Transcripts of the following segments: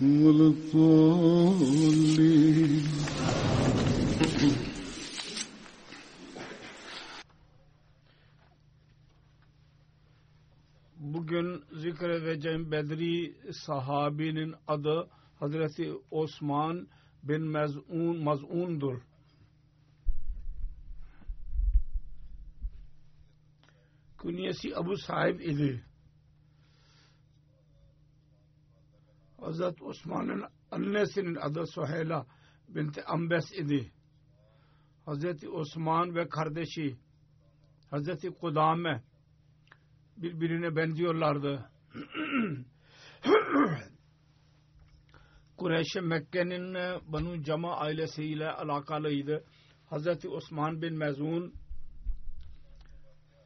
ولا الضالين Bugün zikredeceğim Bedri sahabinin adı Hazreti Osman bin Mez'un, Maz'un'dur. Künyesi Abu Sahib idi. Hazreti Osman'ın annesinin adı Suheyla binti Ambes idi. Hazreti Osman ve kardeşi Hazreti Kudame birbirine benziyorlardı. Kureyş Mekke'nin Banu Cama ailesiyle alakalıydı. Hazreti Osman bin Mezun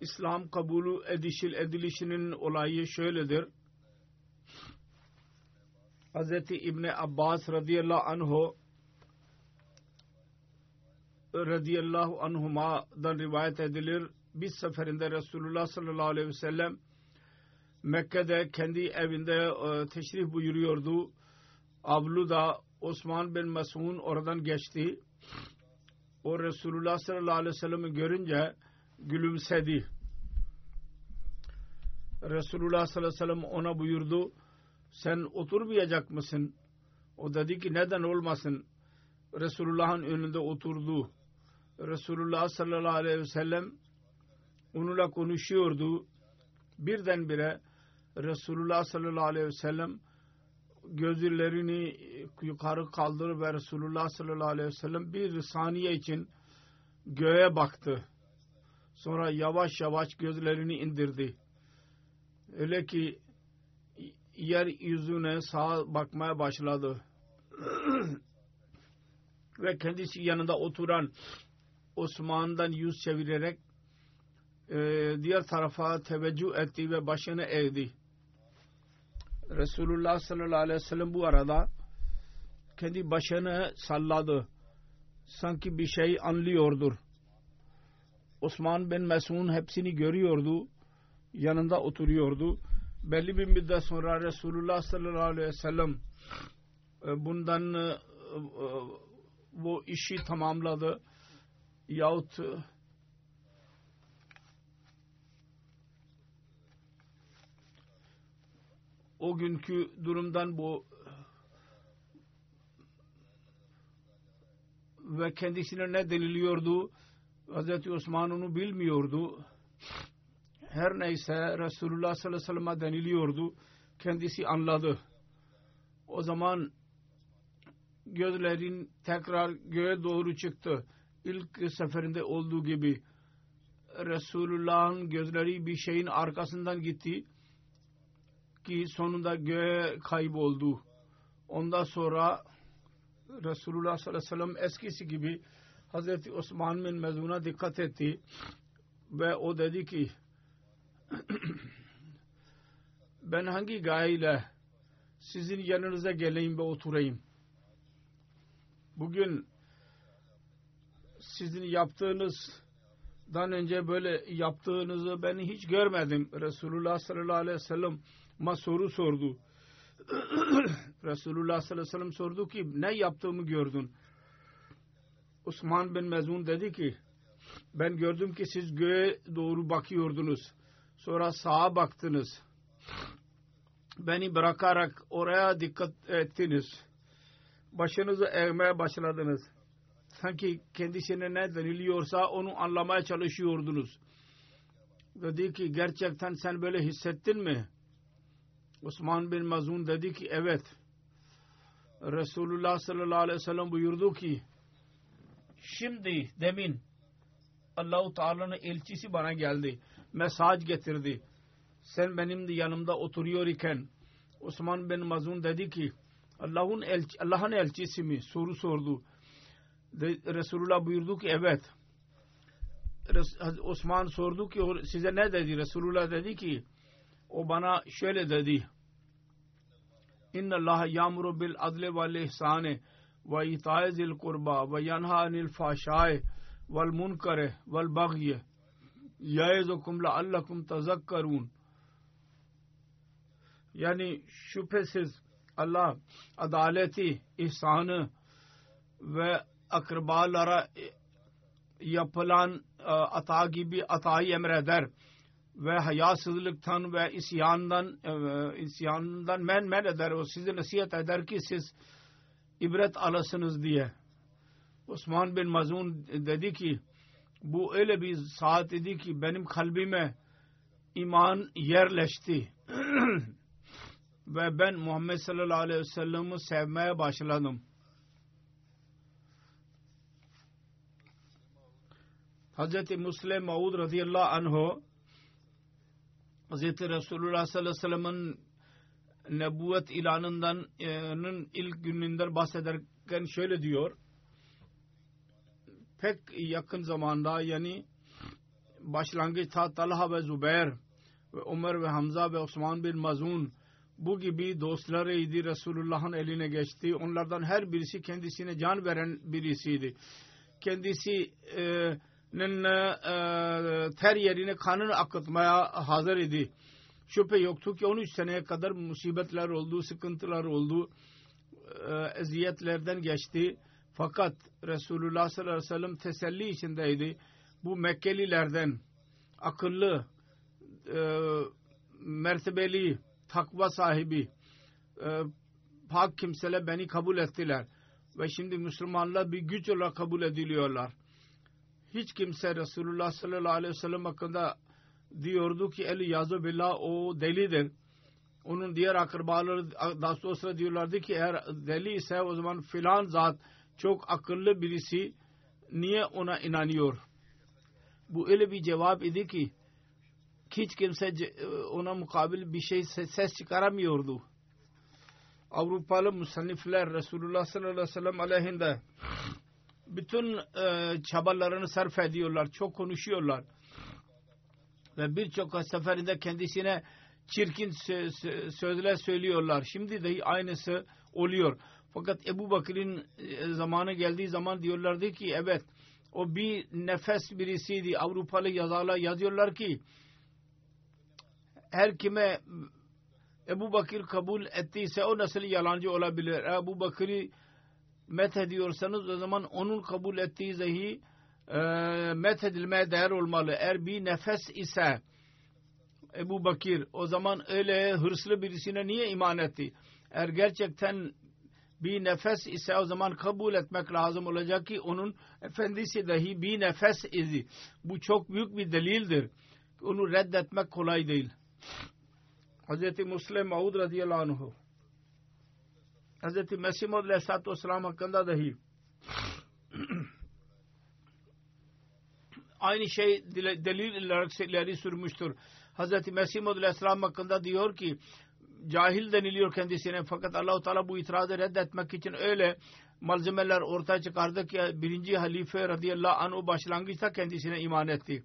İslam kabulü edişil edilişinin olayı şöyledir. Hazreti İbni Abbas radıyallahu anhu radıyallahu anhuma'dan rivayet edilir. Bir seferinde Resulullah sallallahu aleyhi ve sellem Mekke'de kendi evinde e, teşrif buyuruyordu. Avluda Osman bin Mes'un oradan geçti. O Resulullah sallallahu aleyhi ve sellem'i görünce gülümsedi. Resulullah sallallahu aleyhi ve sellem ona buyurdu. Sen oturmayacak mısın? O dedi ki neden olmasın? Resulullah'ın önünde oturdu. Resulullah sallallahu aleyhi ve sellem onunla konuşuyordu. Birdenbire Resulullah sallallahu aleyhi ve sellem gözlerini yukarı kaldırıp ve Resulullah sallallahu aleyhi ve sellem bir saniye için göğe baktı. Sonra yavaş yavaş gözlerini indirdi. Öyle ki yeryüzüne sağa bakmaya başladı. ve kendisi yanında oturan Osman'dan yüz çevirerek e, diğer tarafa teveccüh etti ve başını eğdi. Resulullah sallallahu aleyhi ve sellem bu arada kendi başını salladı. Sanki bir şey anlıyordur. Osman bin Mes'un hepsini görüyordu. Yanında oturuyordu. Belli bir müddet sonra Resulullah sallallahu aleyhi ve sellem bundan bu işi tamamladı. Yahut o günkü durumdan bu ve kendisine ne deniliyordu Hz. Osman onu bilmiyordu her neyse Resulullah sallallahu aleyhi ve sellem'e deniliyordu. Kendisi anladı. O zaman gözlerin tekrar göğe doğru çıktı. İlk seferinde olduğu gibi Resulullah'ın gözleri bir şeyin arkasından gitti ki sonunda göğe kayboldu. Ondan sonra Resulullah sallallahu aleyhi ve sellem eskisi gibi Hazreti Osman bin Mezun'a dikkat etti ve o dedi ki ben hangi gayeyle sizin yanınıza geleyim ve oturayım. Bugün sizin yaptığınızdan önce böyle yaptığınızı ben hiç görmedim. Resulullah sallallahu aleyhi ve sellem ma soru sordu. Resulullah sallallahu aleyhi ve sellem sordu ki ne yaptığımı gördün? Osman bin Mezun dedi ki ben gördüm ki siz göğe doğru bakıyordunuz. Sonra sağa baktınız. Beni bırakarak oraya dikkat ettiniz. Başınızı eğmeye başladınız. Sanki kendisine ne deniliyorsa onu anlamaya çalışıyordunuz. Dedi ki gerçekten sen böyle hissettin mi? Osman bin Mazun dedi ki evet. Resulullah sallallahu aleyhi ve sellem buyurdu ki şimdi demin Allahu Teala'nın elçisi bana geldi. Mesaj getirdi. Sen benim yanımda oturuyor iken Osman bin Mazun dedi ki Allah'ın elçi, Allah'ın elçisi mi? Soru sordu. Resulullah buyurdu ki evet. Osman sordu ki size ne dedi? Resulullah dedi ki o bana şöyle dedi. İnna Allah yamuru bil adli vel ihsani ve zil kurba ve yanha anil fahşai vel munkare vel bagye yaizukum leallekum tezakkarun yani şüphesiz Allah adaleti, ihsanı ve akrabalara yapılan ata gibi atayı emreder ve hayasızlıktan ve isyandan isyandan men men eder o size nasihat eder ki siz ibret alasınız diye. Osman bin Mazun dedi ki bu öyle bir saat idi ki benim kalbime iman yerleşti. ve ben Muhammed sallallahu aleyhi ve sellem'i sevmeye başladım. Hz. Muslim Maud radıyallahu anhu Hz. Resulullah sallallahu aleyhi ve sellem'in nebuvet ilanından ilk gününden bahsederken şöyle diyor. Pek yakın zamanda yani başlangıçta Talha ve Zübeyir ve Ömer ve Hamza ve Osman bin Mazun bu gibi dostlarıydı Resulullah'ın eline geçti. Onlardan her birisi kendisine can veren birisiydi. Kendisinin e, ter yerine kanını akıtmaya hazır idi. Şüphe yoktu ki 13 seneye kadar musibetler oldu, sıkıntılar oldu, e, eziyetlerden geçti. Fakat Resulullah sallallahu aleyhi ve sellem teselli içindeydi. Bu Mekkelilerden akıllı, e, mertebeli, takva sahibi e, pak kimseler beni kabul ettiler. Ve şimdi Müslümanlar bir güç olarak kabul ediliyorlar. Hiç kimse Resulullah sallallahu aleyhi ve sellem hakkında diyordu ki eli yazı billah o delidir. Onun diğer akrabaları dostları diyorlardı ki eğer deli ise o zaman filan zat çok akıllı birisi niye ona inanıyor? Bu öyle bir cevap idi ki hiç kimse ona mukabil bir şey ses çıkaramıyordu. Avrupalı musannifler Resulullah sallallahu aleyhi ve aleyhinde bütün e, çabalarını sarf ediyorlar. Çok konuşuyorlar. Ve birçok seferinde kendisine çirkin sözler söylüyorlar. Şimdi de aynısı oluyor. Fakat Ebu Bakır'ın e, zamanı geldiği zaman diyorlardı ki evet o bir nefes birisiydi. Avrupalı yazarlar yazıyorlar ki her kime Ebu Bakır kabul ettiyse o nasıl yalancı olabilir? Ebu Bakır'ı methediyorsanız o zaman onun kabul ettiği zehi e, methedilmeye değer olmalı. Eğer bir nefes ise Ebu Bakır o zaman öyle hırslı birisine niye iman etti? Eğer gerçekten bir nefes ise o zaman kabul etmek lazım olacak ki onun efendisi dahi bir nefes idi. Bu çok büyük bir delildir. Onu reddetmek kolay değil. Hz. Muslim Maud radıyallahu anh Hz. Mesih Maud aleyhissalatü vesselam hakkında dahi aynı şey delil olarak ileri sürmüştür. Hz. Mesih Maud aleyhisselam hakkında diyor ki cahil deniliyor kendisine fakat Allahu Teala bu itirazı reddetmek için öyle malzemeler ortaya çıkardı ki birinci halife radıyallahu anh başlangıçta kendisine iman etti.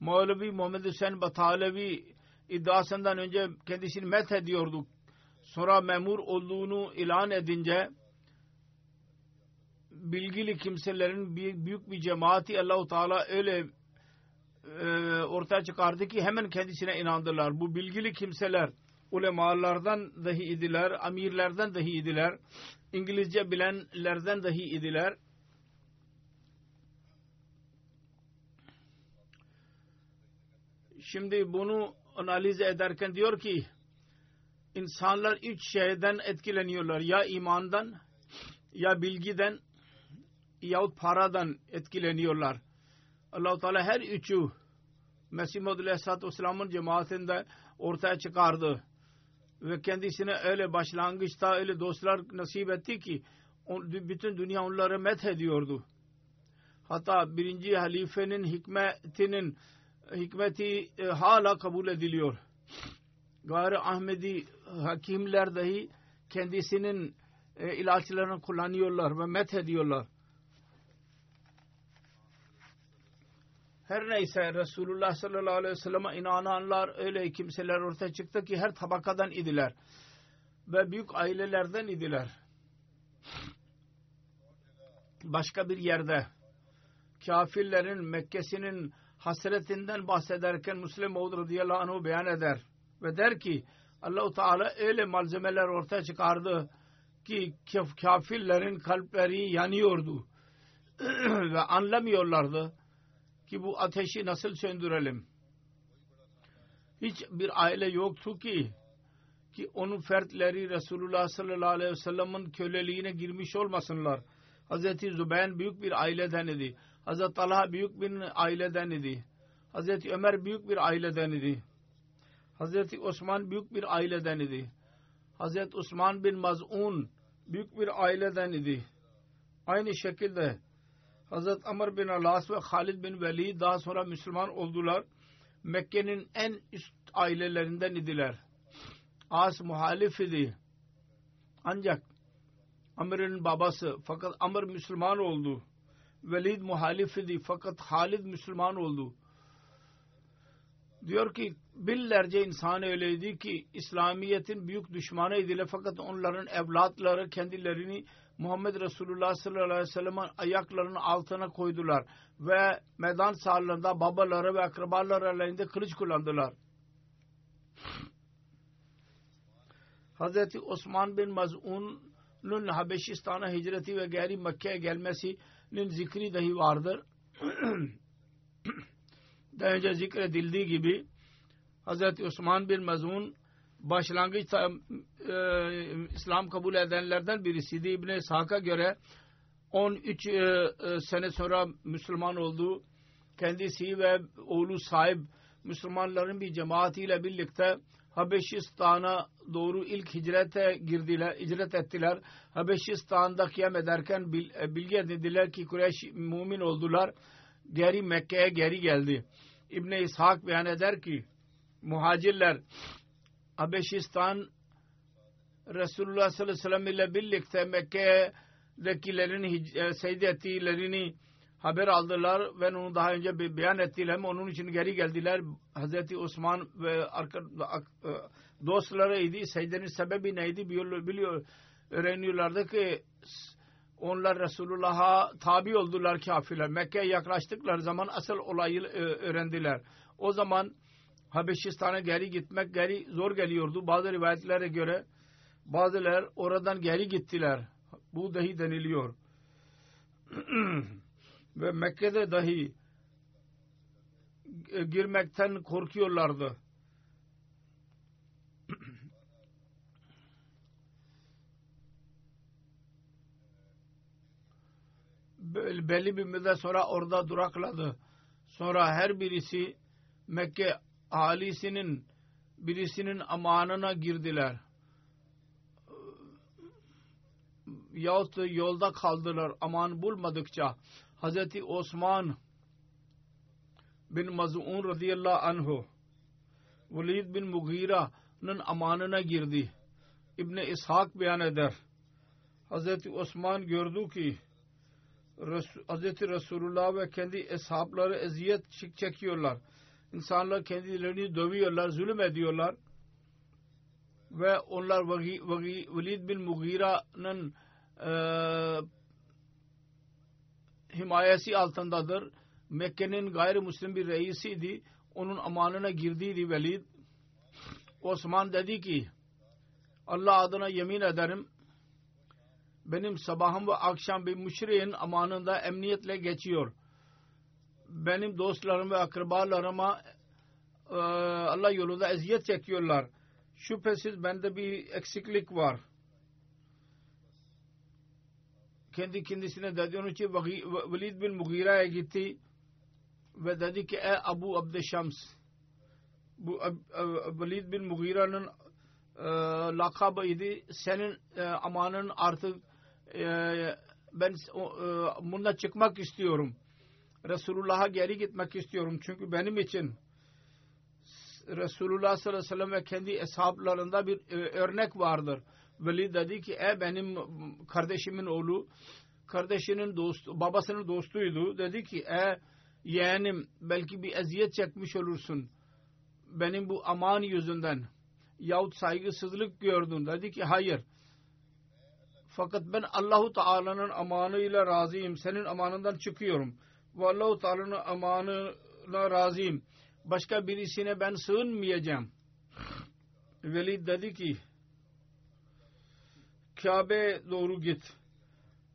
Mevlevi Muhammed Hüseyin Batalevi iddiasından önce kendisini met ediyordu. sonra memur olduğunu ilan edince bilgili kimselerin büyük bir cemaati Allahu Teala öyle e, ortaya çıkardı ki hemen kendisine inandılar. Bu bilgili kimseler ulemalardan dahi idiler, amirlerden dahi idiler, İngilizce bilenlerden dahi idiler. Şimdi bunu analiz ederken diyor ki insanlar üç şeyden etkileniyorlar. Ya imandan, ya bilgiden, yahut paradan etkileniyorlar. allah Teala her üçü Mesih Muhammed Aleyhisselatü Vesselam'ın cemaatinde ortaya çıkardı. Ve kendisine öyle başlangıçta öyle dostlar nasip etti ki bütün dünya onları met ediyordu. Hatta birinci halifenin hikmetinin hikmeti e, hala kabul ediliyor. Gayri Ahmedi hakimler dahi kendisinin e, ilaçlarını kullanıyorlar ve met ediyorlar. Her neyse Resulullah sallallahu aleyhi ve sellem'e inananlar öyle kimseler ortaya çıktı ki her tabakadan idiler. Ve büyük ailelerden idiler. Başka bir yerde kafirlerin Mekke'sinin hasretinden bahsederken Müslim Maud radıyallahu anh'u beyan eder. Ve der ki Allahu Teala öyle malzemeler ortaya çıkardı ki kafirlerin kalpleri yanıyordu. ve anlamıyorlardı ki bu ateşi nasıl söndürelim. Hiç bir aile yoktu ki ki onun fertleri Resulullah sallallahu aleyhi ve sellem'in köleliğine girmiş olmasınlar. Hazreti Zübeyir büyük bir aileden idi. Hazreti Talha büyük bir aileden idi. Hazreti Ömer büyük bir aileden idi. Hazreti Osman büyük bir aileden idi. Hazreti Osman bin Maz'un büyük bir aileden idi. Aynı şekilde Hazret Amr bin Alas ve Halid bin Velid daha sonra Müslüman oldular. Mekke'nin en üst ailelerinden idiler. As muhalif idi. Ancak Amr'ın babası fakat Amr Müslüman oldu. Velid muhalif idi fakat Halid Müslüman oldu. Diyor ki binlerce insan öyleydi ki İslamiyet'in büyük düşmanıydılar fakat onların evlatları kendilerini Muhammed Resulullah sallallahu aleyhi ve sellem'in ayaklarının altına koydular ve meydan sahalarında babaları ve akrabaları ellerinde kılıç kullandılar. Hazreti Osman bin Maz'un'un Habeşistan'a hicreti ve geri Mekke'ye gelmesinin zikri dahi vardır. Daha önce zikredildiği gibi Hazreti Osman bin Maz'un başlangıçta e, İslam kabul edenlerden birisiydi. İbn-i İshak'a göre 13 e, e, sene sonra Müslüman oldu. Kendisi ve oğlu sahip Müslümanların bir cemaatiyle birlikte Habeşistan'a doğru ilk hicrete girdiler, hicret ettiler. Habeşistan'da kıyam ederken e, bilgi edindiler ki Kureyş mümin oldular. Geri Mekke'ye geri geldi. İbn-i İshak beyan eder ki muhacirler Habeşistan Resulullah sallallahu aleyhi ve sellem ile birlikte Mekke'dekilerin e, secde ettiğlerini haber aldılar ve onu daha önce beyan ettiler. Onun için geri geldiler. Hazreti Osman ve e, dostlarıydı. Secdenin sebebi neydi biliyor öğreniyorlardı ki onlar Resulullah'a tabi oldular kafirler. Mekke'ye yaklaştıkları zaman asıl olayı e, öğrendiler. O zaman Habeşistan'a geri gitmek geri zor geliyordu. Bazı rivayetlere göre bazılar oradan geri gittiler. Bu dahi deniliyor. Ve Mekke'de dahi girmekten korkuyorlardı. belli bir müddet sonra orada durakladı. Sonra her birisi Mekke alisinin birisinin amanına girdiler. Yahut yolda kaldılar aman bulmadıkça Hazreti Osman bin Maz'un radıyallahu anhu Velid bin Mughira'nın amanına girdi. İbni İshak beyan eder. Hazreti Osman gördü ki Hazreti Resulullah ve kendi eshapları eziyet çekiyorlar. İnsanlar kendilerini dövüyorlar, zulüm ediyorlar. ve onlar Velid bin Mughira'nın e, himayesi altındadır. Mekke'nin gayrimüslim bir reisiydi. Onun amanına girdiydi Velid. Osman dedi ki Allah adına yemin ederim benim sabahım ve akşam bir müşriğin amanında emniyetle geçiyor. Benim dostlarım ve akrabalarıma e, Allah yolunda eziyet çekiyorlar. Şüphesiz bende bir eksiklik var. Kendi kendisine dedi onun için Velid bin Mughira'ya gitti ve dedi ki ey Abu Abdüşşams bu Ab- Velid bin Mughira'nın e, lakabı idi. Senin e, amanın artık e, ben e, bundan çıkmak istiyorum. Resulullah'a geri gitmek istiyorum. Çünkü benim için Resulullah sallallahu aleyhi ve sellem ve kendi hesaplarında bir e, örnek vardır. Veli dedi ki e benim kardeşimin oğlu kardeşinin dostu, babasının dostuydu. Dedi ki e yeğenim belki bir eziyet çekmiş olursun. Benim bu aman yüzünden yahut saygısızlık gördün. Dedi ki hayır. Fakat ben Allahu Teala'nın amanıyla razıyım. Senin amanından çıkıyorum. Ve Allahu Teala'nın amanına razıyım. Başka birisine ben sığınmayacağım. Velid dedi ki Kabe doğru git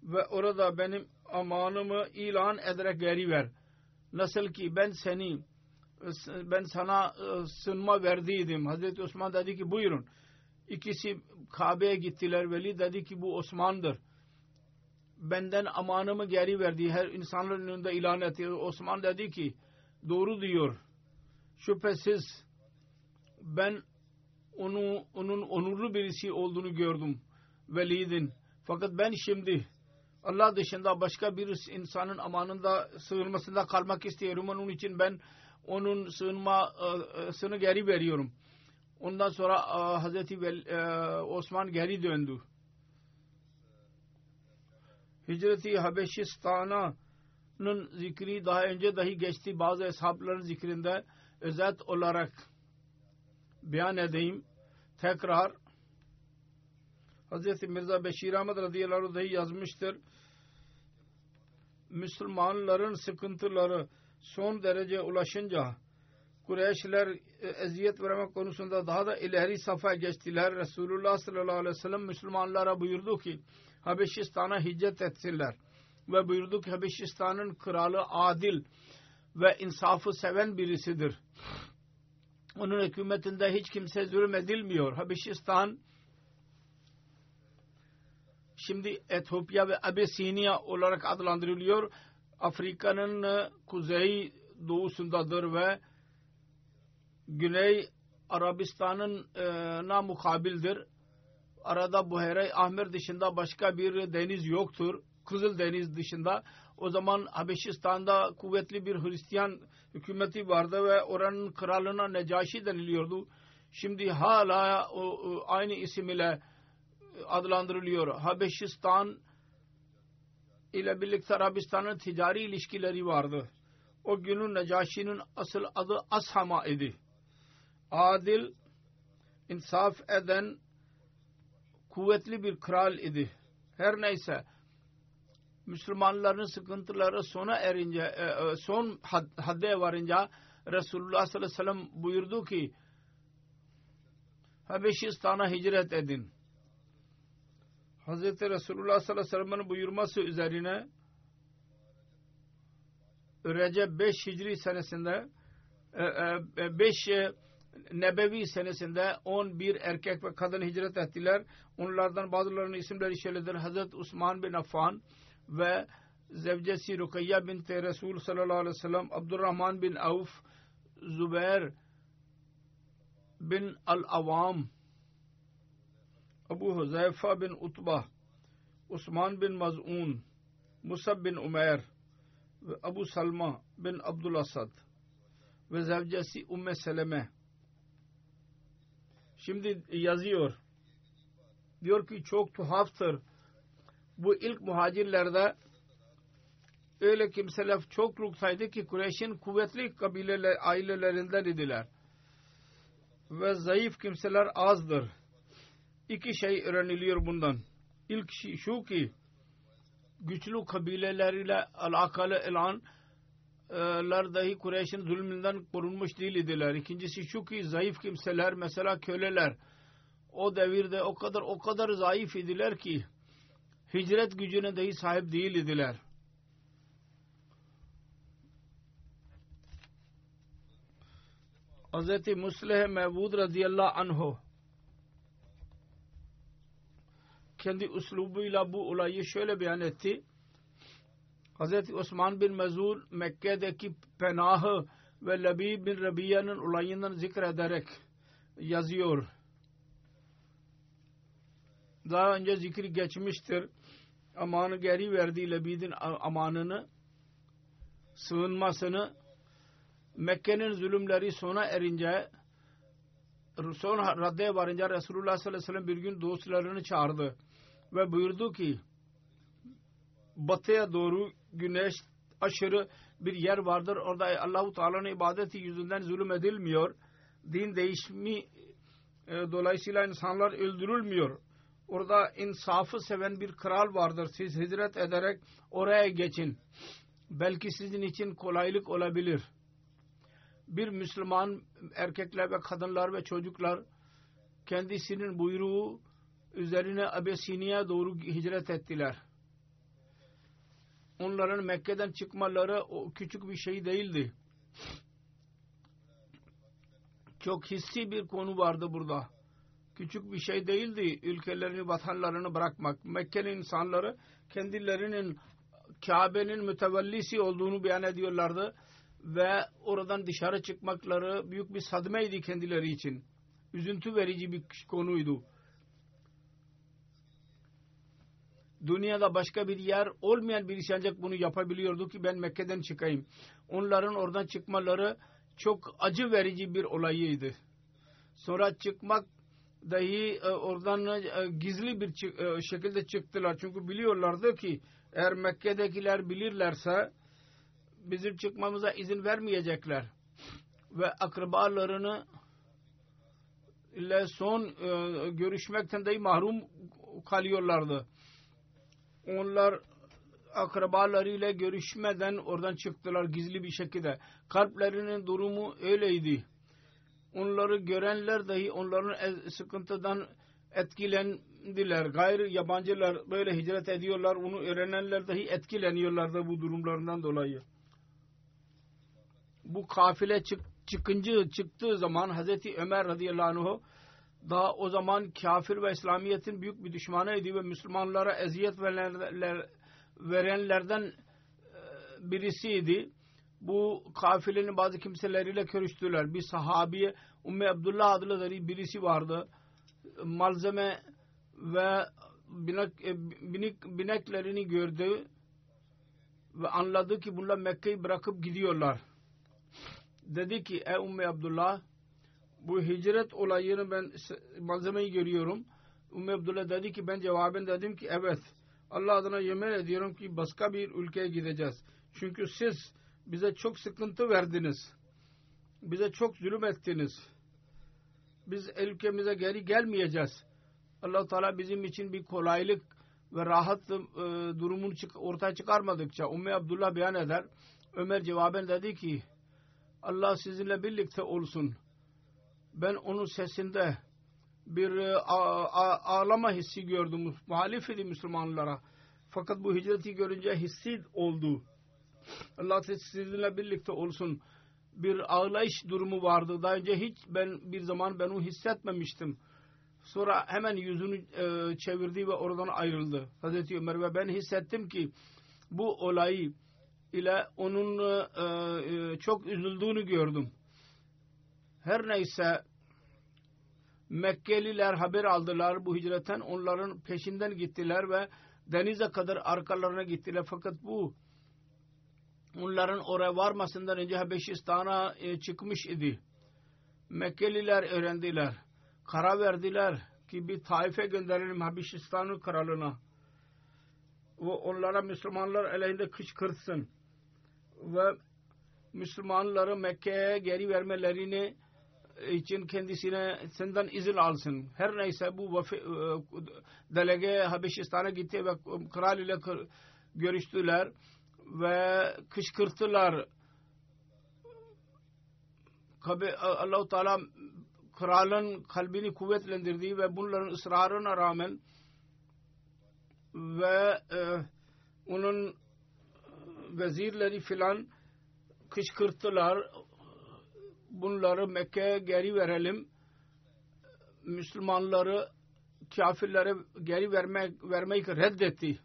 ve orada benim amanımı ilan ederek geri ver. Nasıl ki ben seni ben sana e, sınma verdiydim. Hazreti Osman dedi ki buyurun. İkisi Kabe'ye gittiler. Veli dedi ki bu Osman'dır. Benden amanımı geri verdi. Her insanların önünde ilan etti. Osman dedi ki doğru diyor. Şüphesiz ben onu onun onurlu birisi olduğunu gördüm. Velid'in. Fakat ben şimdi Allah dışında başka bir insanın amanında sığınmasında kalmak istiyorum. Onun için ben onun sığınmasını geri veriyorum. Ondan sonra Hazreti Osman geri döndü. Hicreti Habeşistan'ın zikri daha önce dahi geçti. Bazı hesapların zikrinde özet olarak beyan edeyim. Tekrar Hz. Mirza Beşir Ahmet radıyallahu anh yazmıştır. Müslümanların sıkıntıları son derece ulaşınca Kureyşler eziyet vermek konusunda daha da ileri safa geçtiler. Resulullah sallallahu aleyhi ve sellem Müslümanlara buyurdu ki Habeşistan'a hicret etsinler. Ve buyurdu ki Habeşistan'ın kralı adil ve insafı seven birisidir. Onun hükümetinde hiç kimse zulmedilmiyor. Habeşistan şimdi Etiyopya ve Abisinia olarak adlandırılıyor. Afrika'nın kuzey doğusundadır ve Güney Arabistan'ın e, na mukabildir. Arada Buhayra Ahmer dışında başka bir deniz yoktur. Kızıl Deniz dışında. O zaman Habeşistan'da kuvvetli bir Hristiyan hükümeti vardı ve oranın kralına Necaşi deniliyordu. Şimdi hala o, aynı isim ile adlandırılıyor. Habeşistan ile birlikte Arabistan'ın ticari ilişkileri vardı. O günün Necaşi'nin asıl adı Ashama idi. Adil, insaf eden kuvvetli bir kral idi. Her neyse Müslümanların sıkıntıları sona erince son hadde varınca Resulullah sallallahu aleyhi ve sellem buyurdu ki Habeşistan'a hicret edin. Hazreti Resulullah sallallahu aleyhi ve sellem'in buyurması üzerine Recep 5 Hicri senesinde 5 Nebevi senesinde 11 erkek ve kadın hicret ettiler. Onlardan bazılarının isimleri şöyledir. Hazreti Osman bin Affan ve zevcesi Rukayya binti Resul sallallahu aleyhi ve sellem Abdurrahman bin Avf Zübeyir bin Al-Avam Abu Huzayfa bin Utbah Osman bin Maz'un Musab bin Umer ve Abu Salma bin Abdülasad ve zevcesi Umme Seleme şimdi yazıyor diyor ki çok tuhaftır bu ilk muhacirlerde öyle kimseler çokluk ki Kureyş'in kuvvetli kabileler, ailelerinden idiler. Ve zayıf kimseler azdır. iki şey öğreniliyor bundan. İlk şey şu ki güçlü kabilelerle alakalı elanlar dahi Kureyş'in zulmünden korunmuş değil idiler. İkincisi şu ki zayıf kimseler mesela köleler o devirde o kadar o kadar zayıf idiler ki hicret gücüne dahi sahip değil idiler. Hz. Musleh Mevud radıyallahu anhu kendi uslubuyla bu olayı şöyle beyan etti. Hz. Osman bin Mezur Mekke'deki penahı ve Labi bin Rabia'nın olayından zikrederek yazıyor. Daha önce zikri geçmiştir. Amanı geri verdiği Labi'nin amanını sığınmasını Mekke'nin zulümleri sona erince son raddeye varınca Resulullah sallallahu aleyhi ve sellem bir gün dostlarını çağırdı ve buyurdu ki batıya doğru güneş aşırı bir yer vardır. Orada Allahu Teala'nın ibadeti yüzünden zulüm edilmiyor. Din değişimi e, dolayısıyla insanlar öldürülmüyor. Orada insafı seven bir kral vardır. Siz hicret ederek oraya geçin. Belki sizin için kolaylık olabilir. Bir Müslüman erkekler ve kadınlar ve çocuklar kendisinin buyruğu üzerine Abesini'ye doğru hicret ettiler. Onların Mekke'den çıkmaları o küçük bir şey değildi. Çok hissi bir konu vardı burada. Küçük bir şey değildi ülkelerini, vatanlarını bırakmak. Mekke'nin insanları kendilerinin Kabe'nin mütevellisi olduğunu beyan ediyorlardı ve oradan dışarı çıkmakları büyük bir sadmeydi kendileri için. Üzüntü verici bir konuydu. Dünyada başka bir yer olmayan birisi ancak bunu yapabiliyordu ki ben Mekke'den çıkayım. Onların oradan çıkmaları çok acı verici bir olayıydı. Sonra çıkmak dahi e, oradan e, gizli bir e, şekilde çıktılar. Çünkü biliyorlardı ki eğer Mekke'dekiler bilirlerse bizim çıkmamıza izin vermeyecekler. Ve akrabalarını ile son görüşmekten dahi mahrum kalıyorlardı onlar akrabalarıyla görüşmeden oradan çıktılar gizli bir şekilde. Kalplerinin durumu öyleydi. Onları görenler dahi onların sıkıntıdan etkilendiler. Gayrı yabancılar böyle hicret ediyorlar. Onu öğrenenler dahi etkileniyorlardı bu durumlarından dolayı. Bu kafile çık, çıkıncı çıktığı zaman Hazreti Ömer radıyallahu anh daha o zaman kafir ve İslamiyet'in büyük bir düşmanıydı ve Müslümanlara eziyet verenlerden e, birisiydi. Bu kafilenin bazı kimseleriyle görüştüler. Bir sahabiye Ümmü Abdullah adlı birisi vardı. Malzeme ve binek, e, binek, bineklerini gördü ve anladı ki bunlar Mekke'yi bırakıp gidiyorlar. Dedi ki ey Ümmü Abdullah bu hicret olayını ben malzemeyi görüyorum. Ümmü Abdullah dedi ki ben cevaben dedim ki evet Allah adına yemin ediyorum ki başka bir ülkeye gideceğiz. Çünkü siz bize çok sıkıntı verdiniz. Bize çok zulüm ettiniz. Biz ülkemize geri gelmeyeceğiz. allah Teala bizim için bir kolaylık ve rahat e, durumunu çık ortaya çıkarmadıkça Ümmü Abdullah beyan eder. Ömer cevaben dedi ki Allah sizinle birlikte olsun ben onun sesinde bir e, ağlama hissi gördüm. Muhalif idi Müslümanlara. Fakat bu hicreti görünce hissi oldu. Allah sizinle birlikte olsun. Bir ağlayış durumu vardı. Daha önce hiç ben bir zaman ben onu hissetmemiştim. Sonra hemen yüzünü e, çevirdi ve oradan ayrıldı. Hazreti Ömer ve ben hissettim ki bu olayı ile onun e, çok üzüldüğünü gördüm her neyse Mekkeliler haber aldılar bu hicretten onların peşinden gittiler ve denize kadar arkalarına gittiler fakat bu onların oraya varmasından önce Habeşistan'a e, çıkmış idi. Mekkeliler öğrendiler. Kara verdiler ki bir taife gönderelim Habeşistan'ın kralına. Ve onlara Müslümanlar aleyhinde kışkırtsın. Ve Müslümanları Mekke'ye geri vermelerini için kendisine senden izin alsın. Her neyse bu vafi, e, delege Habeşistan'a gitti ve kral ile görüştüler ve kışkırttılar. Allah-u Teala kralın kalbini kuvvetlendirdi ve bunların ısrarına rağmen ve e, onun vezirleri filan kışkırttılar. Bunları Mekke'ye geri verelim. Müslümanları kafirlere geri vermek, vermeyi reddetti.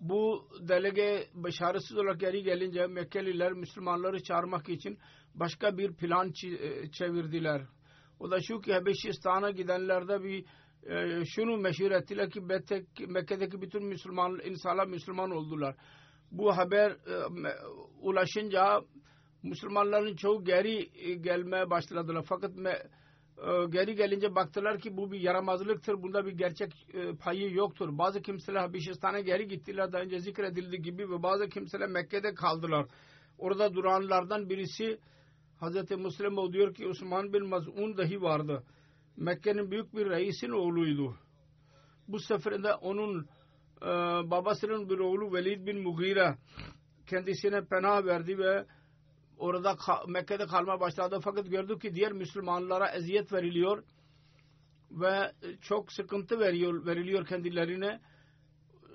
Bu delege başarısız olarak geri gelince Mekkeliler Müslümanları çağırmak için başka bir plan çevirdiler. O da şu ki Habeşistan'a gidenlerde bir e, şunu meşhur ettiler ki Mekke'deki bütün Müslüman insanlar Müslüman oldular. Bu haber e, ulaşınca Müslümanların çoğu geri e, gelmeye başladılar. Fakat e, geri gelince baktılar ki bu bir yaramazlıktır. Bunda bir gerçek e, payı yoktur. Bazı kimseler Habeşistan'a geri gittiler daha önce zikredildiği gibi ve bazı kimseler Mekke'de kaldılar. Orada duranlardan birisi Hazreti Müslim diyor ki Osman bin Maz'un dahi vardı. Mekke'nin büyük bir reisin oğluydu. Bu seferinde onun babasının bir oğlu Velid bin Mughira kendisine pena verdi ve orada Mekke'de kalma başladı. Fakat gördük ki diğer Müslümanlara eziyet veriliyor ve çok sıkıntı veriyor, veriliyor kendilerine.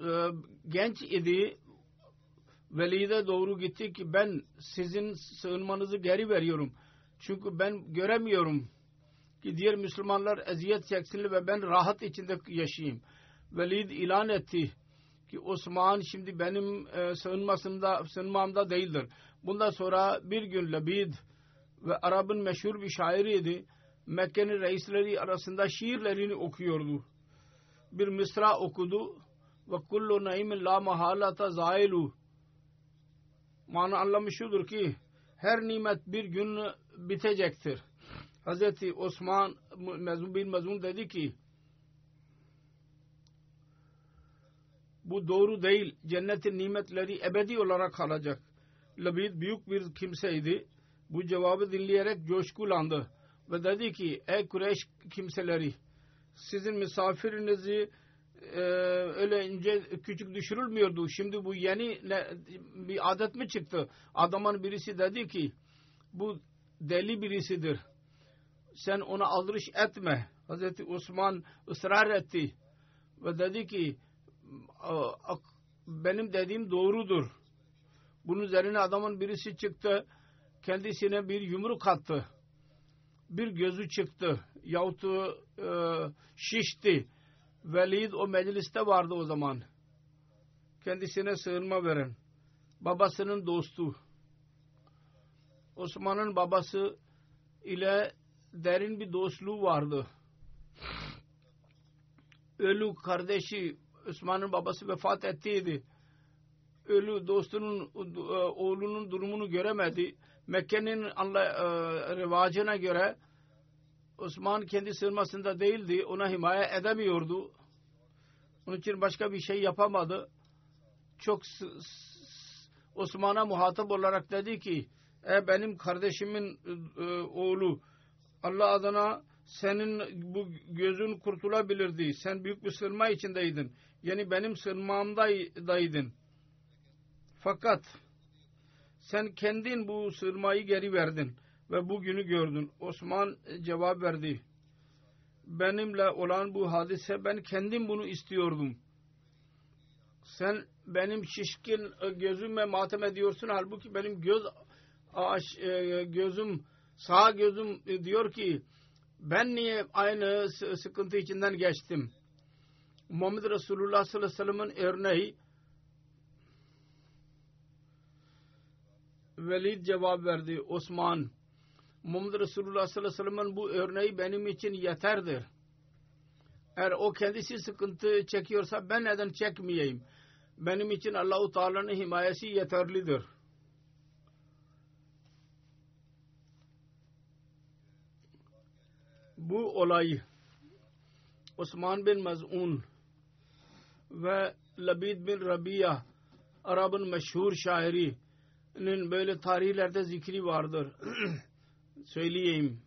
E, genç idi. Velid'e doğru gitti ki ben sizin sığınmanızı geri veriyorum. Çünkü ben göremiyorum ki diğer Müslümanlar eziyet çeksinler ve ben rahat içinde yaşayayım. Velid ilan etti ki Osman şimdi benim e, sığınmasımda, sığınmamda değildir. Bundan sonra bir gün Labid ve Arap'ın meşhur bir şairiydi. Mekke'nin reisleri arasında şiirlerini okuyordu. Bir mısra okudu ve kullu naimin la mahalata zailu mana anlamı şudur ki her nimet bir gün bitecektir. Hazreti Osman bin Mazun dedi ki bu doğru değil. Cennetin nimetleri ebedi olarak kalacak. Labid büyük bir kimseydi. Bu cevabı dinleyerek coşkulandı. Ve dedi ki ey Kureyş kimseleri sizin misafirinizi e, öyle ince küçük düşürülmüyordu. Şimdi bu yeni ne, bir adet mi çıktı? Adamın birisi dedi ki bu deli birisidir. Sen ona aldırış etme. Hazreti Osman ısrar etti ve dedi ki benim dediğim doğrudur. Bunun üzerine adamın birisi çıktı kendisine bir yumruk attı. Bir gözü çıktı yahut e, şişti Velid o mecliste vardı o zaman. Kendisine sığınma veren. Babasının dostu. Osman'ın babası ile derin bir dostluğu vardı. Ölü kardeşi Osman'ın babası vefat ettiydi. Ölü dostunun oğlunun durumunu göremedi. Mekke'nin e, rivacına göre Osman kendi sığınmasında değildi. Ona himaye edemiyordu. Onun için başka bir şey yapamadı. Çok Osman'a muhatap olarak dedi ki e benim kardeşimin e, oğlu Allah adına senin bu gözün kurtulabilirdi. Sen büyük bir sırma içindeydin. Yani benim sırmamdaydın. Fakat sen kendin bu sırmayı geri verdin ve bugünü gördün. Osman cevap verdi. Benimle olan bu hadise ben kendim bunu istiyordum. Sen benim şişkin gözüme matem ediyorsun. Halbuki benim göz e, gözüm sağ gözüm diyor ki ben niye aynı sıkıntı içinden geçtim? Muhammed Resulullah sallallahu aleyhi ve sellem'in örneği Velid cevap verdi. Osman Muhammed Resulullah sallallahu aleyhi ve sellem'in bu örneği benim için yeterdir. Eğer o kendisi sıkıntı çekiyorsa ben neden çekmeyeyim? Benim için Allahu Teala'nın himayesi yeterlidir. Bu olay Osman bin Maz'un ve Labid bin Rabia Arap'ın meşhur şairinin böyle tarihlerde zikri vardır. söyleyeyim.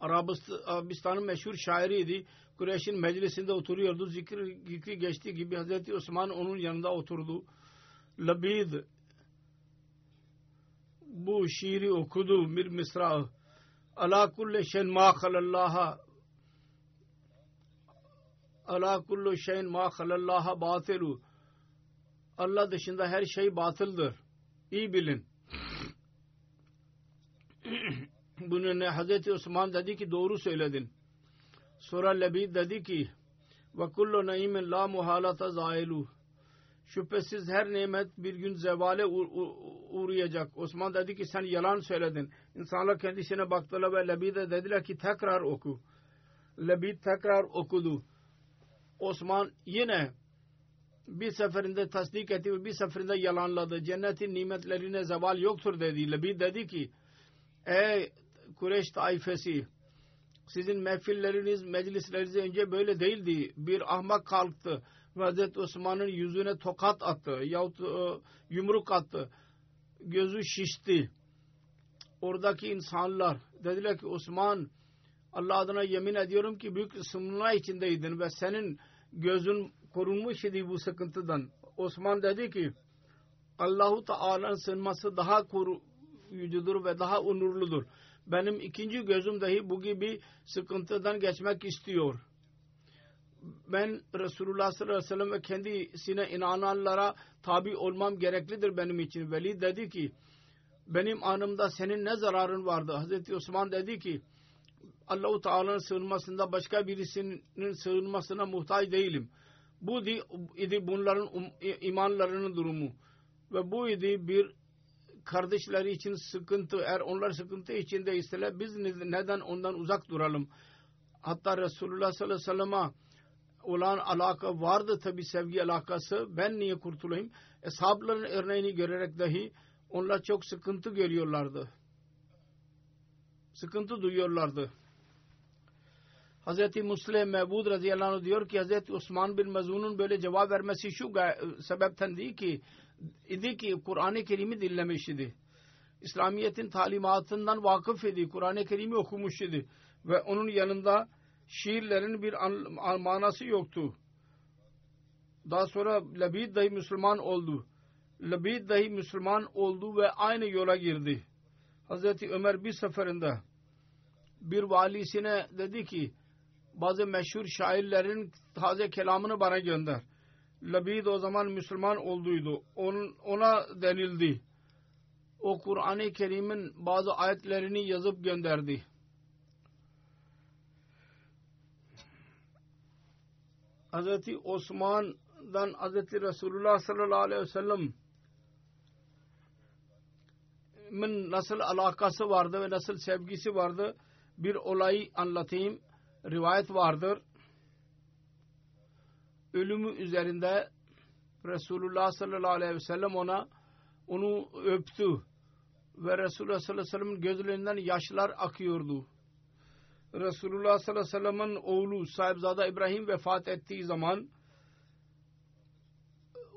Arabistan'ın meşhur şairiydi. Kureyş'in meclisinde oturuyordu. Zikri, zikri geçtiği gibi Hazreti Osman onun yanında oturdu. Labid bu şiiri okudu bir mısra. Ala kulli şeyin ma halallaha Ala kullu şeyin ma halallaha batilu Allah dışında her şey batıldır. İyi bilin. Bunun Hazreti Osman dedi ki doğru söyledin. Sonra Lebid dedi ki ve kullu naimin la muhalata zailu şüphesiz her nimet bir gün zevale uğrayacak. Osman dedi ki sen yalan söyledin. İnsanlar kendisine baktılar ve Lebid'e dediler ki tekrar oku. Lebid tekrar okudu. Osman yine bir seferinde tasdik etti ve bir seferinde yalanladı. Cennetin nimetlerine zeval yoktur dedi. Lebid dedi ki ey Kureyş taifesi sizin mehfilleriniz, meclisleriniz önce böyle değildi. Bir ahmak kalktı ve Hazreti Osman'ın yüzüne tokat attı yahut e, yumruk attı. Gözü şişti. Oradaki insanlar dediler ki Osman Allah adına yemin ediyorum ki büyük ısınma içindeydin ve senin gözün korunmuş idi bu sıkıntıdan. Osman dedi ki Allahu Teala'nın sığınması daha koruyucudur ve daha onurludur. Benim ikinci gözüm dahi bu gibi sıkıntıdan geçmek istiyor. Ben Resulullah sallallahu aleyhi ve sellem ve kendisine inananlara tabi olmam gereklidir benim için. Veli dedi ki benim anımda senin ne zararın vardı? Hazreti Osman dedi ki Allahu Teala'nın sığınmasında başka birisinin sığınmasına muhtaç değilim. Bu idi bunların um, imanlarının durumu. Ve bu idi bir kardeşleri için sıkıntı. Eğer onlar sıkıntı içinde iseler biz neden ondan uzak duralım? Hatta Resulullah sallallahu aleyhi ve sellem'e olan alaka vardı tabi sevgi alakası. Ben niye kurtulayım? Eshabların örneğini görerek dahi onlar çok sıkıntı görüyorlardı. Sıkıntı duyuyorlardı. Hz. Muslim Mebud radıyallahu anh diyor ki Hz. Osman bin Mazun'un böyle cevap vermesi şu sebepten değil ki idi ki Kur'an-ı Kerim'i dinlemiş idi. İslamiyet'in talimatından vakıf idi. Kur'an-ı Kerim'i okumuş idi. Ve onun yanında şiirlerin bir manası yoktu. Daha sonra Labid dahi Müslüman oldu. Labid dahi Müslüman oldu ve aynı yola girdi. Hazreti Ömer bir seferinde bir valisine dedi ki bazı meşhur şairlerin taze kelamını bana gönder. Labid o zaman Müslüman olduydu. Ona denildi. O Kur'an-ı Kerim'in bazı ayetlerini yazıp gönderdi. Hazreti Osman'dan Hazreti Resulullah sallallahu aleyhi ve sellem nasıl alakası vardı ve nasıl sevgisi vardı bir olayı anlatayım. Rivayet vardır. Ölümü üzerinde Resulullah sallallahu aleyhi ve sellem ona onu öptü ve Resulullah sallallahu aleyhi ve sellem'in gözlerinden yaşlar akıyordu. Resulullah sallallahu aleyhi ve sellem'in oğlu sahibzada İbrahim vefat ettiği zaman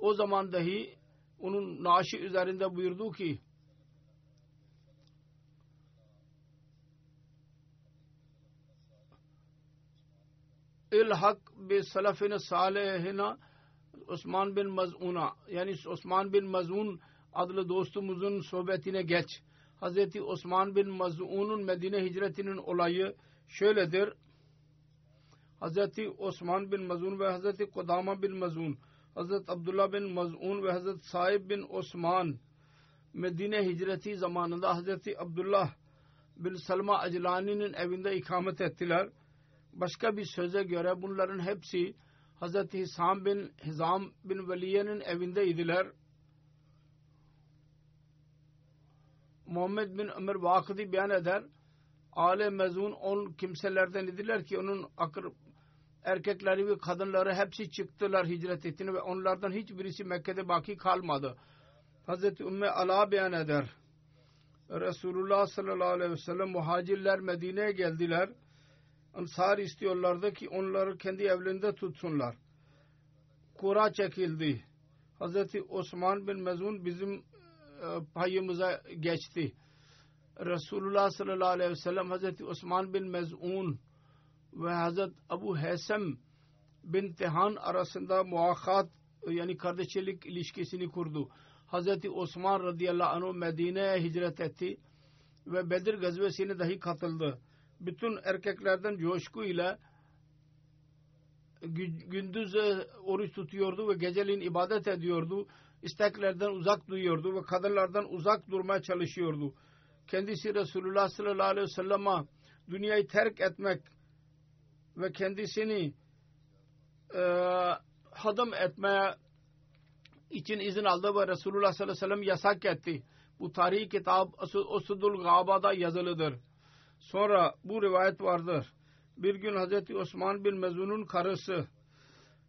o zaman dahi onun naaşı üzerinde buyurdu ki ilhak bi salafine salihina Osman bin Maz'un'a yani Osman bin Maz'un adlı dostumuzun sohbetine geç. Hazreti Osman bin Maz'un'un Medine hicretinin olayı şöyledir. Hazreti Osman bin Mazun ve Hazreti Kudama bin Mazun, Hazreti Abdullah bin Mazun ve Hazreti Saib bin Osman Medine hicreti zamanında Hazreti Abdullah bin Salma Aclani'nin evinde ikamet ettiler. Başka bir söze göre bunların hepsi Hazreti Hisam bin Hizam bin Veliye'nin evindeydiler. Muhammed bin Ömer Vakıdi beyan eder ale mezun on kimselerden idiler ki onun akır erkekleri ve kadınları hepsi çıktılar hicret ettiğini ve onlardan hiçbirisi Mekke'de baki kalmadı. Hazreti Ümmü Ala beyan eder. Resulullah sallallahu aleyhi ve sellem muhacirler Medine'ye geldiler. Ansar istiyorlardı ki onları kendi evlerinde tutsunlar. Kura çekildi. Hazreti Osman bin Mezun bizim e, payımıza geçti Resulullah sallallahu aleyhi ve sellem Hazreti Osman bin Mez'un ve Hazret Abu Hesem bin Tehan arasında muakkat yani kardeşlik ilişkisini kurdu. Hazreti Osman radıyallahu anh Medine'ye hicret etti ve Bedir gazvesine dahi katıldı. Bütün erkeklerden coşku ile gündüz oruç tutuyordu ve geceliğin ibadet ediyordu. İsteklerden uzak duyuyordu ve kadınlardan uzak durmaya çalışıyordu. Kendisi Resulullah sallallahu aleyhi ve sellem'e dünyayı terk etmek ve kendisini e, hadım etmeye için izin aldı ve Resulullah sallallahu aleyhi ve sellem yasak etti. Bu tarihi kitap Usudul Gaba'da yazılıdır. Sonra bu rivayet vardır. Bir gün Hazreti Osman bin Mezun'un karısı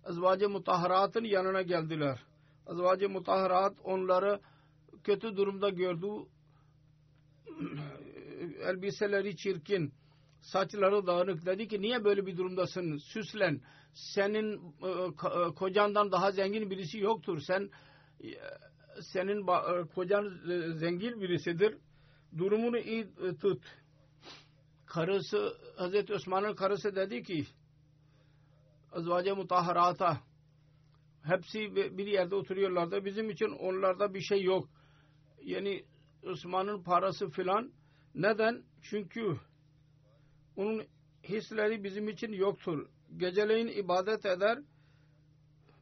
Azvacı Mutahharat'ın yanına geldiler. Azvacı Mutahharat onları kötü durumda gördü. Elbiseleri çirkin, saçları dağınık. Dedi ki niye böyle bir durumdasın? Süslen. Senin e, e, kocandan daha zengin birisi yoktur. Sen e, senin kocan zengin birisidir. Durumunu iyi tut karısı Hazreti Osman'ın karısı dedi ki azvace mutahharata hepsi bir yerde oturuyorlardı. Bizim için onlarda bir şey yok. Yani Osman'ın parası filan neden? Çünkü onun hisleri bizim için yoktur. Geceleyin ibadet eder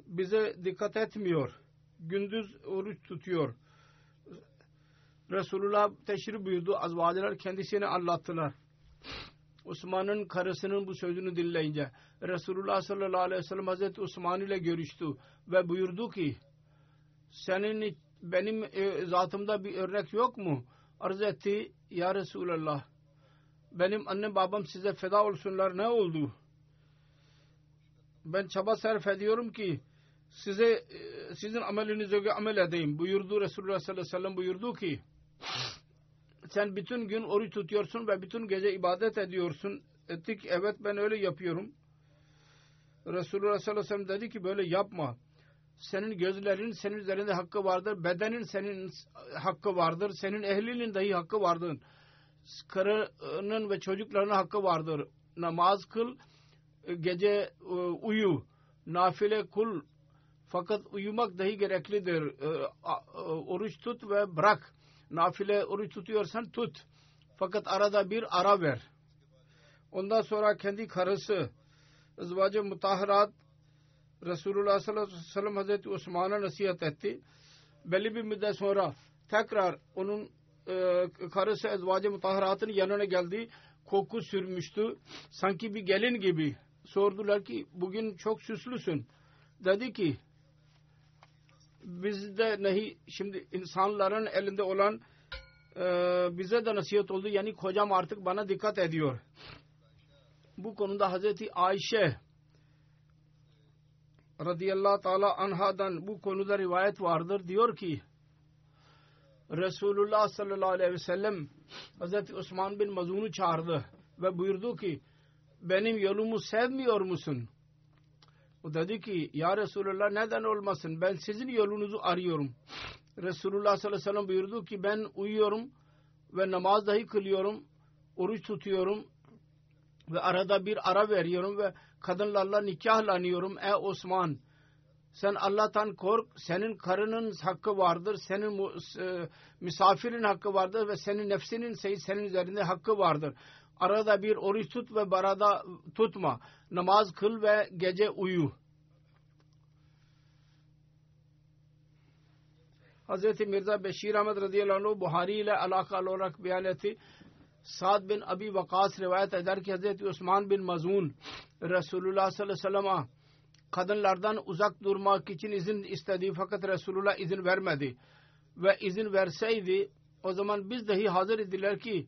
bize dikkat etmiyor. Gündüz oruç tutuyor. Resulullah teşrif buyurdu. Azvaceler kendisine anlattılar. Osman'ın karısının bu sözünü dinleyince Resulullah sallallahu aleyhi ve sellem Hazreti Osman ile görüştü ve buyurdu ki senin benim e, zatımda bir örnek yok mu? Arz etti ya Resulallah benim annem babam size feda olsunlar ne oldu? Ben çaba sarf ediyorum ki size e, sizin amelinize göre amel edeyim. Buyurdu Resulullah sallallahu aleyhi ve sellem buyurdu ki sen bütün gün oruç tutuyorsun ve bütün gece ibadet ediyorsun. Ettik evet ben öyle yapıyorum. Resulullah sallallahu aleyhi ve sellem dedi ki böyle yapma. Senin gözlerin senin üzerinde hakkı vardır. Bedenin senin hakkı vardır. Senin ehlinin dahi hakkı vardır. Karının ve çocuklarının hakkı vardır. Namaz kıl, gece e, uyu, nafile kul. Fakat uyumak dahi gereklidir. E, oruç tut ve bırak nafile oruç tutuyorsan tut. Fakat arada bir ara ver. Ondan sonra kendi karısı ızvacı mutahharat Resulullah sallallahu aleyhi ve sellem Hazreti Osman'a nasihat etti. Belli bir müddet sonra tekrar onun e, karısı ezvacı mutahharatın yanına geldi. Koku sürmüştü. Sanki bir gelin gibi. Sordular ki bugün çok süslüsün. Dedi ki bizde nehi şimdi insanların elinde olan e, bize de nasihat oldu. Yani kocam artık bana dikkat ediyor. Bu konuda Hazreti Ayşe radıyallahu teala anhadan bu konuda rivayet vardır. Diyor ki Resulullah sallallahu aleyhi ve sellem Hazreti Osman bin Mazun'u çağırdı ve buyurdu ki benim yolumu sevmiyor musun? O dedi ki ya Resulullah neden olmasın ben sizin yolunuzu arıyorum. Resulullah sallallahu aleyhi ve sellem buyurdu ki ben uyuyorum ve namaz dahi kılıyorum, oruç tutuyorum ve arada bir ara veriyorum ve kadınlarla nikahlanıyorum. Ey Osman sen Allah'tan kork, senin karının hakkı vardır, senin e, misafirin hakkı vardır ve senin nefsinin senin üzerinde hakkı vardır. Arada bir oruç tut ve barada tutma. Namaz kıl ve gece uyu. Hz. Mirza Beşir Ahmet radıyallahu anh Buhari ile alakalı olarak beyan etti. Sa'd bin Abi Vakas rivayet eder ki Hz. Osman bin Mazun Resulullah sallallahu aleyhi ve sellem'e kadınlardan uzak durmak için izin istedi fakat Resulullah izin vermedi. Ve izin verseydi o zaman biz dahi hazır idiler ki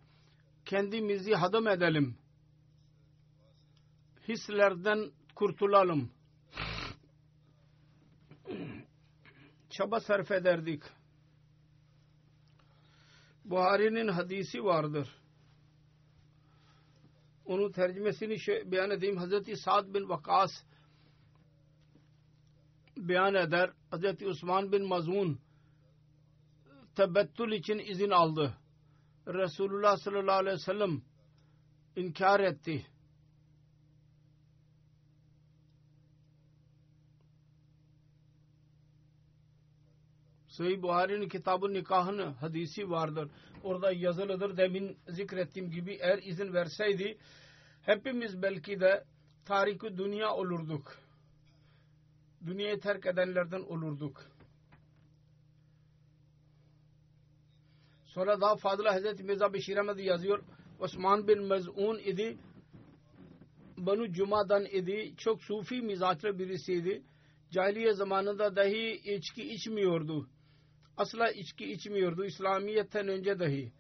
kendimizi hadım edelim. Hislerden kurtulalım. Çaba sarf ederdik. Buhari'nin hadisi vardır. Onun tercümesini beyan edeyim. Hazreti Sa'd bin Vakas beyan eder. Hazreti Osman bin Mazun tebettül için izin aldı. Resulullah sallallahu aleyhi ve sellem inkar etti. Sahih Buhari'nin kitabı nikahını hadisi vardır. Orada yazılıdır. Demin zikrettiğim gibi eğer izin verseydi hepimiz belki de tariki dünya olurduk. Dünyayı terk edenlerden olurduk. Sonra daha fazla Hazreti Mirza Beşir Ahmet yazıyor. Osman bin Mez'un idi. Banu Cuma'dan idi. Çok sufi mizaçlı birisiydi. Cahiliye zamanında dahi içki içmiyordu. Asla içki içmiyordu. İslamiyet'ten önce dahi.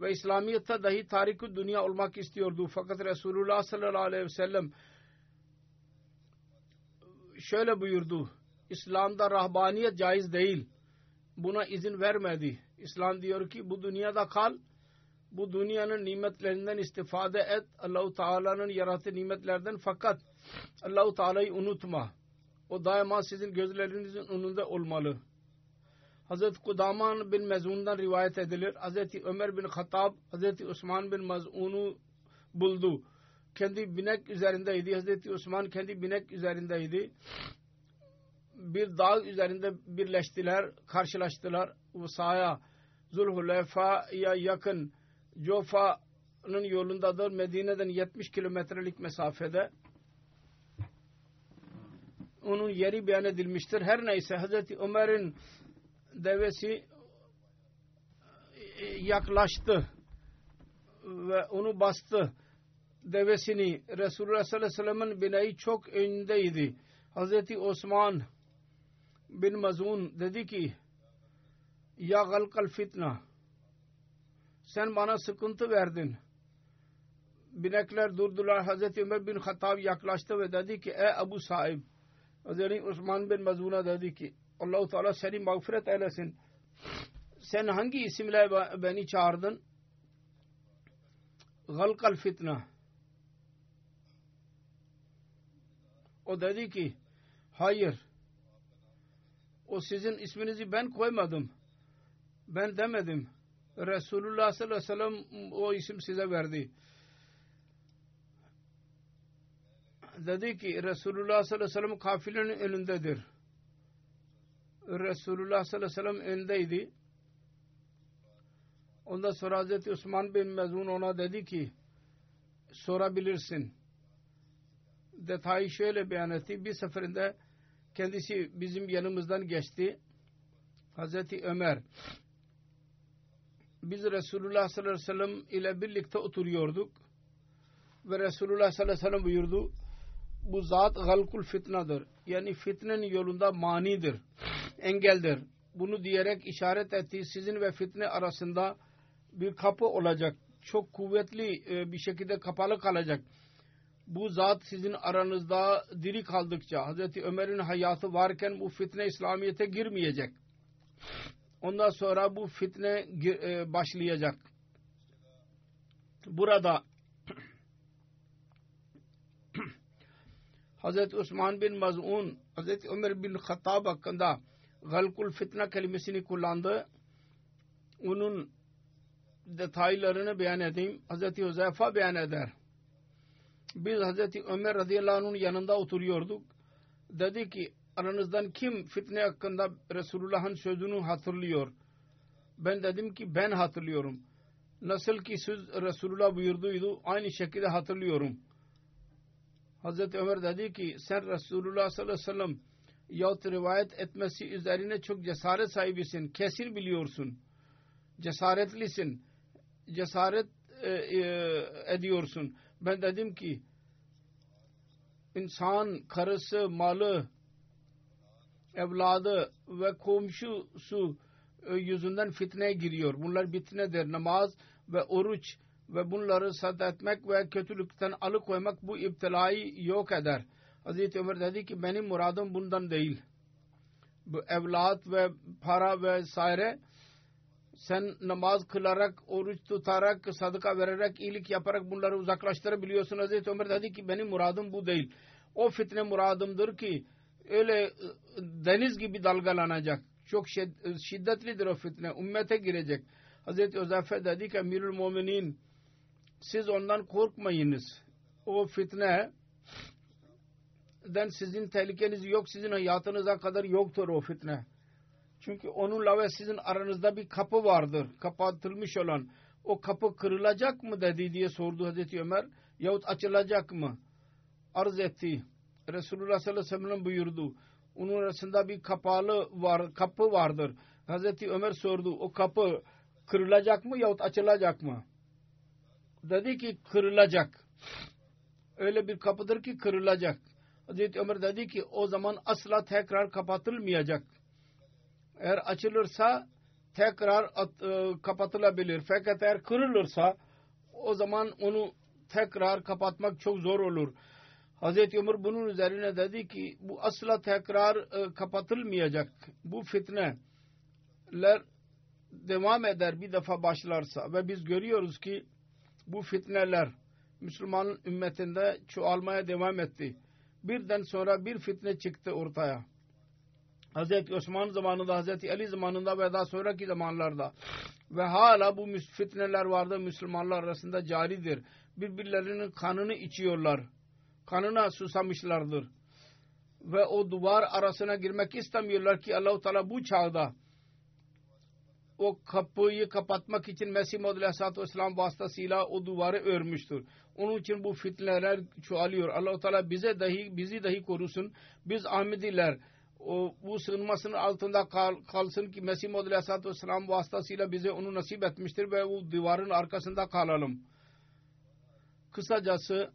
Ve İslamiyet'te dahi tarikü dünya olmak istiyordu. Fakat Resulullah sallallahu aleyhi ve sellem şöyle buyurdu. İslam'da rahbaniyet caiz değil. Buna izin vermedi. İslam diyor ki bu dünyada kal. Bu dünyanın nimetlerinden istifade et. Allahu Teala'nın yarattığı nimetlerden fakat Allahu Teala'yı unutma. O daima sizin gözlerinizin önünde olmalı. Hazreti Kudaman bin Mezun'dan rivayet edilir. Hazreti Ömer bin Hattab, Hazreti Osman bin Mezun'u buldu. Kendi binek üzerindeydi. Hazreti Osman kendi binek üzerindeydi. Bir dağ üzerinde birleştiler, karşılaştılar. Bu sahaya Zulhuleyfa'ya yakın Jofa'nın yolundadır. Medine'den 70 kilometrelik mesafede. Onun yeri beyan edilmiştir. Her neyse Hazreti Ömer'in devesi yaklaştı ve onu bastı. Devesini Resulullah sallallahu aleyhi ve sellem'in bineği çok önündeydi. Hazreti Osman bin Mazun dedi ki ya galkal fitna sen bana sıkıntı verdin. Binekler durdular. Hazreti Ömer bin Hattab yaklaştı ve dedi ki ey Abu Sahib Hazreti Osman bin Mazun'a dedi ki Allahu Teala seni mağfiret eylesin. Sen hangi isimle beni çağırdın? Galkal fitna. O dedi ki hayır. O sizin isminizi ben koymadım. Ben demedim. Resulullah sallallahu aleyhi ve sellem o isim size verdi. Dedi ki Resulullah sallallahu aleyhi ve sellem kafilenin önündedir. Resulullah sallallahu aleyhi ve sellem önündeydi. Ondan sonra Hazreti Osman bin Mezun ona dedi ki sorabilirsin. Detayı şöyle beyan etti. Bir seferinde kendisi bizim yanımızdan geçti. Hazreti Ömer biz Resulullah sallallahu aleyhi ve sellem ile birlikte oturuyorduk ve Resulullah sallallahu aleyhi ve sellem buyurdu bu zat galkul fitnadır. Yani fitnenin yolunda manidir, engeldir. Bunu diyerek işaret etti. Sizin ve fitne arasında bir kapı olacak. Çok kuvvetli bir şekilde kapalı kalacak. Bu zat sizin aranızda diri kaldıkça Hazreti Ömer'in hayatı varken bu fitne İslamiyet'e girmeyecek. Ondan sonra bu fitne başlayacak. Burada Hazreti Osman bin Maz'un Hazreti Ömer bin Hattab hakkında galkul fitna kelimesini kullandı. Onun detaylarını beyan edeyim. Hazreti Huzeyfa beyan eder. Biz Hazreti Ömer radıyallahu anh'ın yanında oturuyorduk. Dedi ki aranızdan kim fitne hakkında Resulullah'ın sözünü hatırlıyor? Ben dedim ki ben hatırlıyorum. Nasıl ki söz Resulullah buyurduydu aynı şekilde hatırlıyorum. Hazreti Ömer dedi ki sen Resulullah sallallahu aleyhi ve sellem yahut rivayet etmesi üzerine çok cesaret sahibisin. Kesin biliyorsun. Cesaretlisin. Cesaret e, e, ediyorsun. Ben dedim ki insan karısı, malı, evladı ve komşusu yüzünden fitneye giriyor. Bunlar fitnedir. Namaz ve oruç ve bunları sad etmek ve kötülükten alıkoymak bu iptilayı yok eder. Hazreti Ömer dedi ki benim muradım bundan değil. Bu evlat ve para vesaire sen namaz kılarak, oruç tutarak, sadaka vererek, iyilik yaparak bunları uzaklaştırabiliyorsun. Hazreti Ömer dedi ki benim muradım bu değil. O fitne muradımdır ki öyle deniz gibi dalgalanacak. Çok şiddetlidir o fitne. Ümmete girecek. Hazreti Özeyfe dedi ki Emirül Muminin siz ondan korkmayınız. O fitne den sizin tehlikeniz yok. Sizin hayatınıza kadar yoktur o fitne. Çünkü onunla ve sizin aranızda bir kapı vardır. Kapatılmış olan. O kapı kırılacak mı dedi diye sordu Hazreti Ömer. Yahut açılacak mı? Arz etti. Resulullah sallallahu aleyhi ve sellem buyurdu. Onun arasında bir kapalı var, kapı vardır. Hazreti Ömer sordu. O kapı kırılacak mı yahut açılacak mı? Dedi ki kırılacak. Öyle bir kapıdır ki kırılacak. Hazreti Ömer dedi ki o zaman asla tekrar kapatılmayacak. Eğer açılırsa tekrar at, e, kapatılabilir. Fakat eğer kırılırsa o zaman onu tekrar kapatmak çok zor olur. Hazreti Ömer bunun üzerine dedi ki bu asla tekrar e, kapatılmayacak. Bu fitneler devam eder bir defa başlarsa ve biz görüyoruz ki bu fitneler Müslüman ümmetinde çoğalmaya devam etti. Birden sonra bir fitne çıktı ortaya. Hazreti Osman zamanında, Hazreti Ali zamanında ve daha sonraki zamanlarda ve hala bu fitneler vardı Müslümanlar arasında caridir. Birbirlerinin kanını içiyorlar. Kanına susamışlardır. Ve o duvar arasına girmek istemiyorlar ki Allahu Teala bu çağda o kapıyı kapatmak için Mesih Muhammed Aleyhisselatü Vesselam vasıtasıyla o duvarı örmüştür. Onun için bu fitneler çoğalıyor. Allah-u Teala bize dahi, bizi dahi korusun. Biz Ahmediler o, bu sığınmasının altında kal, kalsın ki Mesih Muhammed Aleyhisselatü Vesselam vasıtasıyla bize onu nasip etmiştir ve bu duvarın arkasında kalalım. Kısacası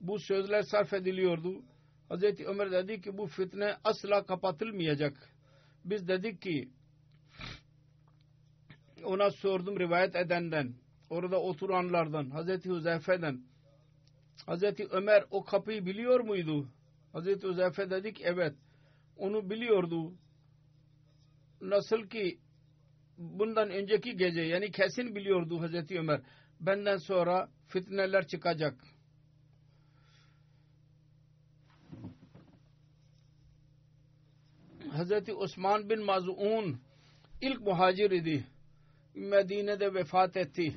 bu sözler sarf ediliyordu. Hazreti Ömer dedi ki bu fitne asla kapatılmayacak. Biz dedik ki ona sordum rivayet edenden, orada oturanlardan, Hazreti Huzeyfe'den. Hazreti Ömer o kapıyı biliyor muydu? Hazreti Huzeyfe dedik evet. Onu biliyordu. Nasıl ki bundan önceki gece yani kesin biliyordu Hazreti Ömer. Benden sonra fitneler çıkacak. Hazreti Osman bin Maz'un ilk muhacir idi. Medine'de vefat etti.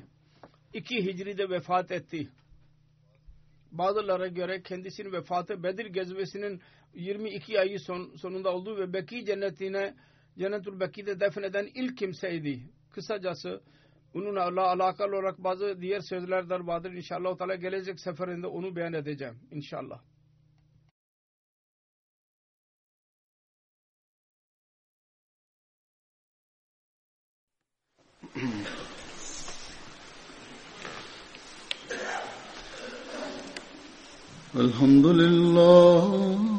İki Hicri'de vefat etti. Bazılara göre kendisinin vefatı Bedir gezvesinin 22 ayı son, sonunda oldu ve Beki cennetine Cennetul Beki'de defneden ilk kimseydi. Kısacası bununla alakalı olarak bazı diğer sözler de vardır. İnşallah Teala gelecek seferinde onu beyan edeceğim. İnşallah. الحمد لله